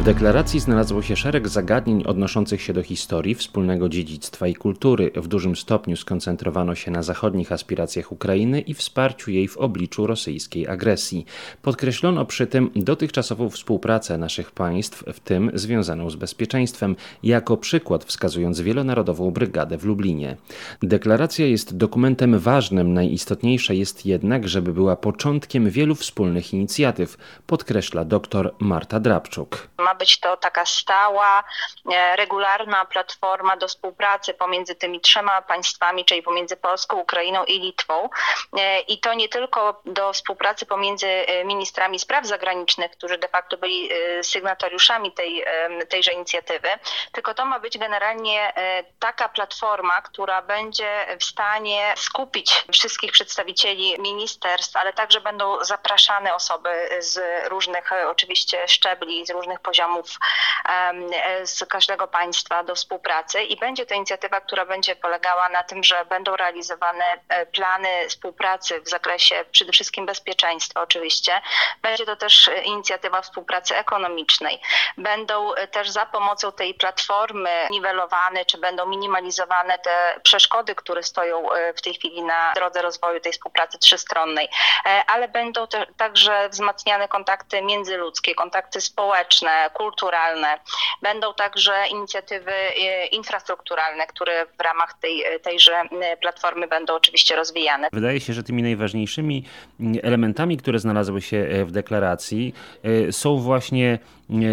W deklaracji znalazło się szereg zagadnień odnoszących się do historii, wspólnego dziedzictwa i kultury. W dużym stopniu skoncentrowano się na zachodnich aspiracjach Ukrainy i wsparciu jej w obliczu rosyjskiej agresji. Podkreślono przy tym dotychczasową współpracę naszych państw, w tym związaną z bezpieczeństwem, jako przykład wskazując wielonarodową brygadę w Lublinie. Deklaracja jest dokumentem ważnym, najistotniejsze jest jednak, żeby była początkiem wielu wspólnych inicjatyw, podkreśla dr Marta Drabczuk ma być to taka stała, e, regularna platforma do współpracy pomiędzy tymi trzema państwami, czyli pomiędzy Polską, Ukrainą i Litwą. E, I to nie tylko do współpracy pomiędzy e, ministrami spraw zagranicznych, którzy de facto byli sygnatariuszami tej, tejże inicjatywy, tylko to ma być generalnie taka platforma, która będzie w stanie skupić wszystkich przedstawicieli ministerstw, ale także będą zapraszane osoby z różnych oczywiście szczebli, z różnych poziomów poziomów z każdego państwa do współpracy i będzie to inicjatywa, która będzie polegała na tym, że będą realizowane e, plany współpracy w zakresie przede wszystkim bezpieczeństwa oczywiście. Będzie to też inicjatywa współpracy ekonomicznej. Będą e, też za pomocą tej platformy niwelowane czy będą minimalizowane te przeszkody, które stoją e, w tej chwili na drodze rozwoju tej współpracy trzystronnej, ale będą także wzmacniane kontakty międzyludzkie, kontakty społeczne, kulturalne. Będą także inicjatywy e, infrastrukturalne, które w ramach tej, e, tejże e, platformy będą oczywiście rozwijane. Wydaje się, że tymi najważniejszymi elementami, które znalazły się w deklaracji, są właśnie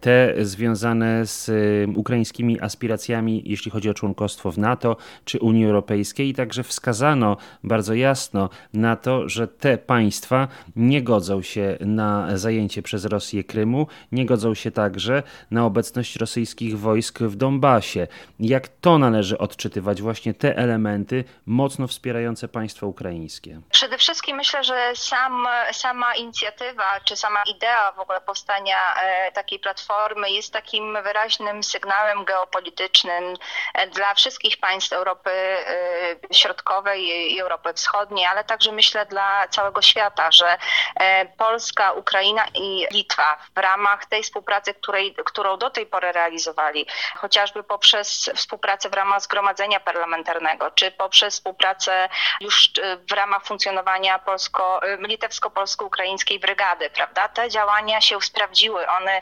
te związane z ukraińskimi aspiracjami, jeśli chodzi o członkostwo w NATO czy Unii Europejskiej. I także wskazano bardzo jasno na to, że te państwa nie godzą się na zajęcie przez Rosję Krymu, nie godzą się także na obecność rosyjskich wojsk w Donbasie. Jak to należy odczytywać, właśnie te elementy mocno wspierające państwo ukraińskie? Przede wszystkim myślę, że sam, sama inicjatywa, czy sama idea w ogóle powstania e, Platformy jest takim wyraźnym sygnałem geopolitycznym e, dla wszystkich państw Europy e, Środkowej i Europy Wschodniej, ale także myślę dla całego świata, że e, Polska, Ukraina i Litwa w ramach tej współpracy, której, którą do tej pory realizowali, chociażby poprzez współpracę w ramach Zgromadzenia Parlamentarnego, czy poprzez współpracę już w ramach funkcjonowania polsko, litewsko-polsko-ukraińskiej brygady, prawda? Te działania się sprawdziły, one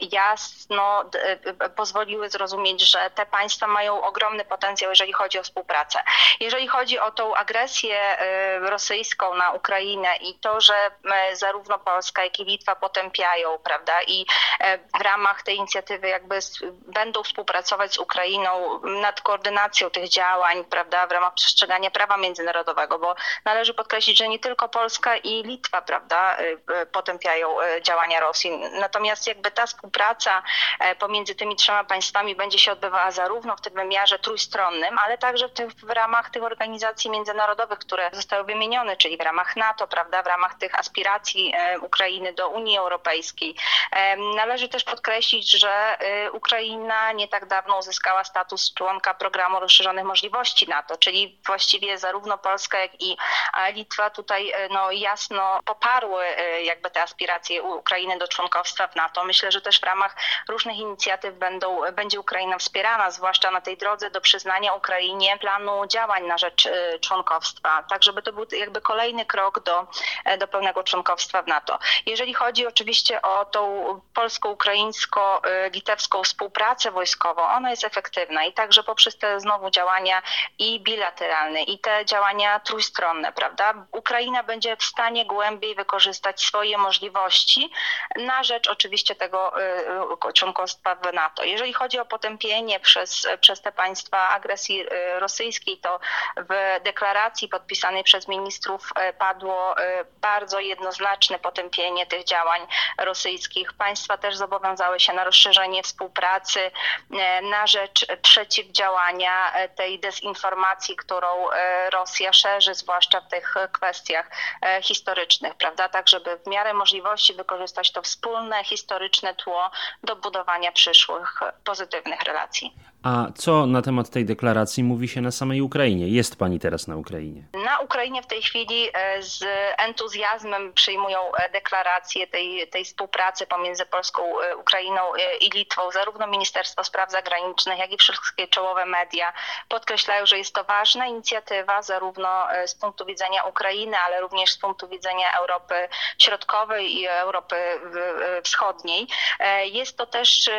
jasno e, pozwoliły zrozumieć, że te państwa mają ogromny potencjał, jeżeli chodzi o współpracę. Jeżeli chodzi o tą agresję e, rosyjską na Ukrainę i to, że zarówno Polska, jak i Litwa potępiają, prawda, i w ramach tej inicjatywy jakby będą współpracować z Ukrainą nad koordynacją tych działań, prawda, w ramach przestrzegania prawa międzynarodowego, bo należy podkreślić, że nie tylko Polska i Litwa, prawda, potępiają działania Rosji. Natomiast jakby ta współpraca e, pomiędzy tymi trzema państwami będzie się odbywała zarówno w tym wymiarze trójstronnym, ale także w, tych, w ramach tych organizacji międzynarodowych, które zostały wymienione, czyli w ramach NATO, prawda, w ramach tych aspiracji e, Ukrainy do Unii Europejskiej. E, należy też podkreślić, że Ukraina nie tak dawno uzyskała status członka programu rozszerzonych możliwości NATO, czyli właściwie zarówno Polska, jak i Litwa tutaj no, jasno poparły jakby te aspiracje Ukrainy do członkostwa w NATO. Myślę, że też w ramach różnych inicjatyw będą, będzie Ukraina wspierana, zwłaszcza na tej drodze do przyznania Ukrainie planu działań na rzecz y, członkowstwa, tak żeby to był jakby kolejny krok do, e, do pełnego członkowstwa w NATO. Jeżeli chodzi oczywiście o tą polsko-ukraińsko-litewską współpracę wojskową, ona jest efektywna i także poprzez te znowu działania i bilateralne, i te działania trójstronne, prawda? Ukraina będzie w stanie głębiej wykorzystać swoje możliwości na rzecz oczywiście tego Y, członkostwa w NATO. Jeżeli chodzi o potępienie przez, przez te państwa agresji y, rosyjskiej, to w deklaracji podpisanej przez ministrów y, padło bardzo jednoznaczne potępienie tych działań rosyjskich. Państwa też zobowiązały się na rozszerzenie współpracy na rzecz przeciwdziałania tej dezinformacji, którą Rosja szerzy, zwłaszcza w tych kwestiach historycznych, prawda? Tak, żeby w miarę możliwości wykorzystać to wspólne historyczne tło do budowania przyszłych pozytywnych relacji. A co na temat tej deklaracji mówi się na samej Ukrainie? Jest pani teraz na Ukrainie? Na Ukrainie w tej chwili e, z entuzjazmem przyjmują e, deklarację tej, tej współpracy pomiędzy Polską, e, Ukrainą i Litwą. Zarówno Ministerstwo Spraw Zagranicznych, jak i wszystkie czołowe media podkreślają, że jest to ważna inicjatywa, zarówno z punktu widzenia Ukrainy, ale również z punktu widzenia Europy Środkowej i Europy Wschodniej. Jest to też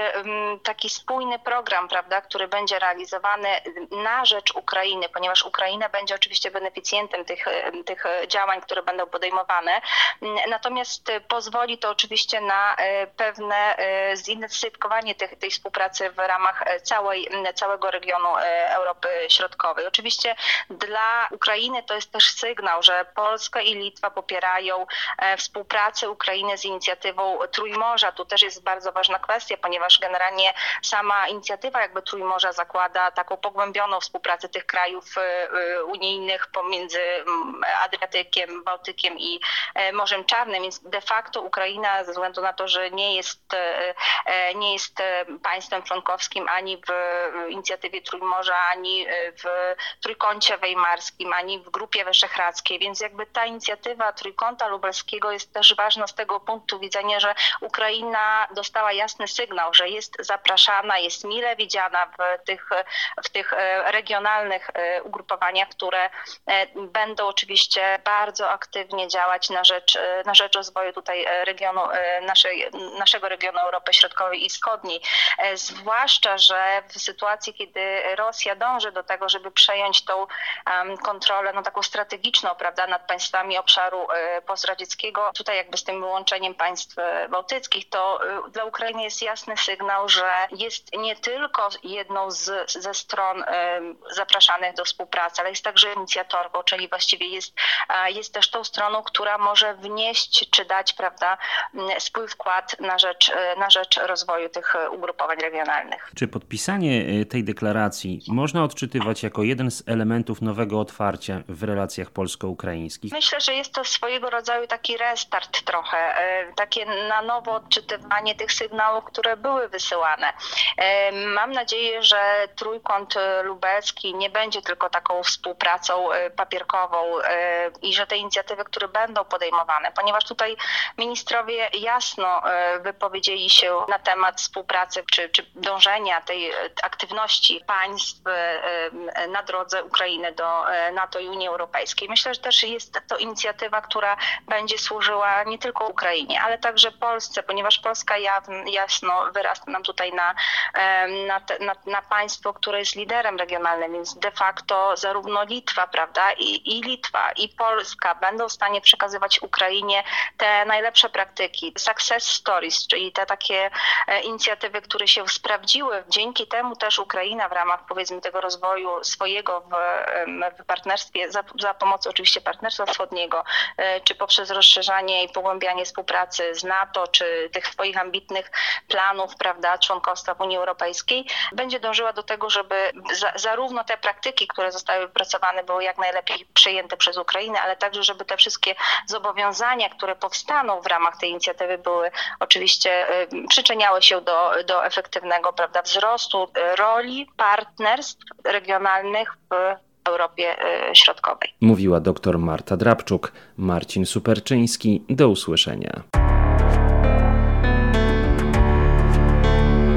taki spójny program, prawda, który będzie realizowany na rzecz Ukrainy, ponieważ Ukraina będzie oczywiście beneficjentem tych, tych działań, które będą podejmowane. Natomiast pozwoli to oczywiście na e, pewne e, zintensyfikowanie tej, tej współpracy w ramach całej, całego regionu e, Europy Środkowej. Oczywiście dla Ukrainy to jest też sygnał, że Polska i Litwa popierają współpracę Ukrainy z inicjatywą Trójmorza. Tu też jest bardzo ważna kwestia, ponieważ generalnie sama inicjatywa jakby Trójmorza Trójmorza zakłada taką pogłębioną współpracę tych krajów y, y, unijnych pomiędzy mm, Adriatykiem, Bałtykiem i e, Morzem Czarnym, więc de facto Ukraina ze względu na to, że nie jest, e, e, nie jest państwem członkowskim ani w inicjatywie Trójmorza, ani w Trójkącie Weimarskim, ani w Grupie Wyszehradzkiej, więc jakby ta inicjatywa Trójkąta Lubelskiego jest też ważna z tego punktu widzenia, że Ukraina dostała jasny sygnał, że jest zapraszana, jest mile widziana w tych, w tych e, regionalnych e, ugrupowaniach, które e, będą oczywiście bardzo aktywnie działać na rzecz, na rzecz rozwoju tutaj regionu, naszej, naszego regionu Europy Środkowej i Wschodniej. Zwłaszcza, że w sytuacji, kiedy Rosja dąży do tego, żeby przejąć tą kontrolę no, taką strategiczną prawda, nad państwami obszaru postradzieckiego, tutaj jakby z tym wyłączeniem państw bałtyckich, to dla Ukrainy jest jasny sygnał, że jest nie tylko jedną z, ze stron zapraszanych do współpracy, ale jest także inicjatorką, czyli właściwie jest, jest też tą stroną, która może wnieść czy dać prawda, swój wkład na rzecz, e, na rzecz rozwoju tych ugrupowań regionalnych. Czy podpisanie e, tej deklaracji można odczytywać jako jeden z elementów nowego otwarcia w relacjach polsko-ukraińskich? Myślę, że jest to swojego rodzaju taki restart trochę, e, takie na nowo odczytywanie tych sygnałów, które były wysyłane. Mam nadzieję, że trójkąt lubelski nie będzie tylko taką współpracą e, papierkową e, i że te inicjatywy, które będą podejmowane, ponieważ tutaj ministrowie jasno e, wypowiedzieli się na temat współpracy czy, czy dążenia tej aktywności państw na drodze Ukrainy do NATO i Unii Europejskiej. Myślę, że też jest to inicjatywa, która będzie służyła nie tylko Ukrainie, ale także Polsce, ponieważ Polska jasno wyrasta nam tutaj na, na, te, na, na, państwo, które jest liderem regionalnym, więc de facto zarówno Litwa, prawda, i, i Litwa, i Polska będą w stanie przekazywać Ukrainie te najlepsze praktyki, success stories, czyli te takie e, inicjatywy, które się sprawdziły. Dzięki temu też Ukraina w ramach powiedzmy tego rozwoju swojego w, w partnerstwie, za, za pomocą oczywiście partnerstwa wschodniego, e, czy poprzez rozszerzanie i pogłębianie współpracy z NATO, czy tych swoich ambitnych planów, prawda, członkostwa w Unii Europejskiej, będzie dążyła do tego, żeby za, zarówno te praktyki, które zostały wypracowane, były jak najlepiej przyjęte przez Ukrainę, ale także, żeby te wszystkie zobowiązania, które powstaną w ramach tej inicjatywy, były oczywiście y, przyczyniały się do, do efektywnego prawda, wzrostu y, roli partnerstw regionalnych w Europie y, Środkowej. Mówiła dr Marta Drabczuk, Marcin Superczyński. Do usłyszenia.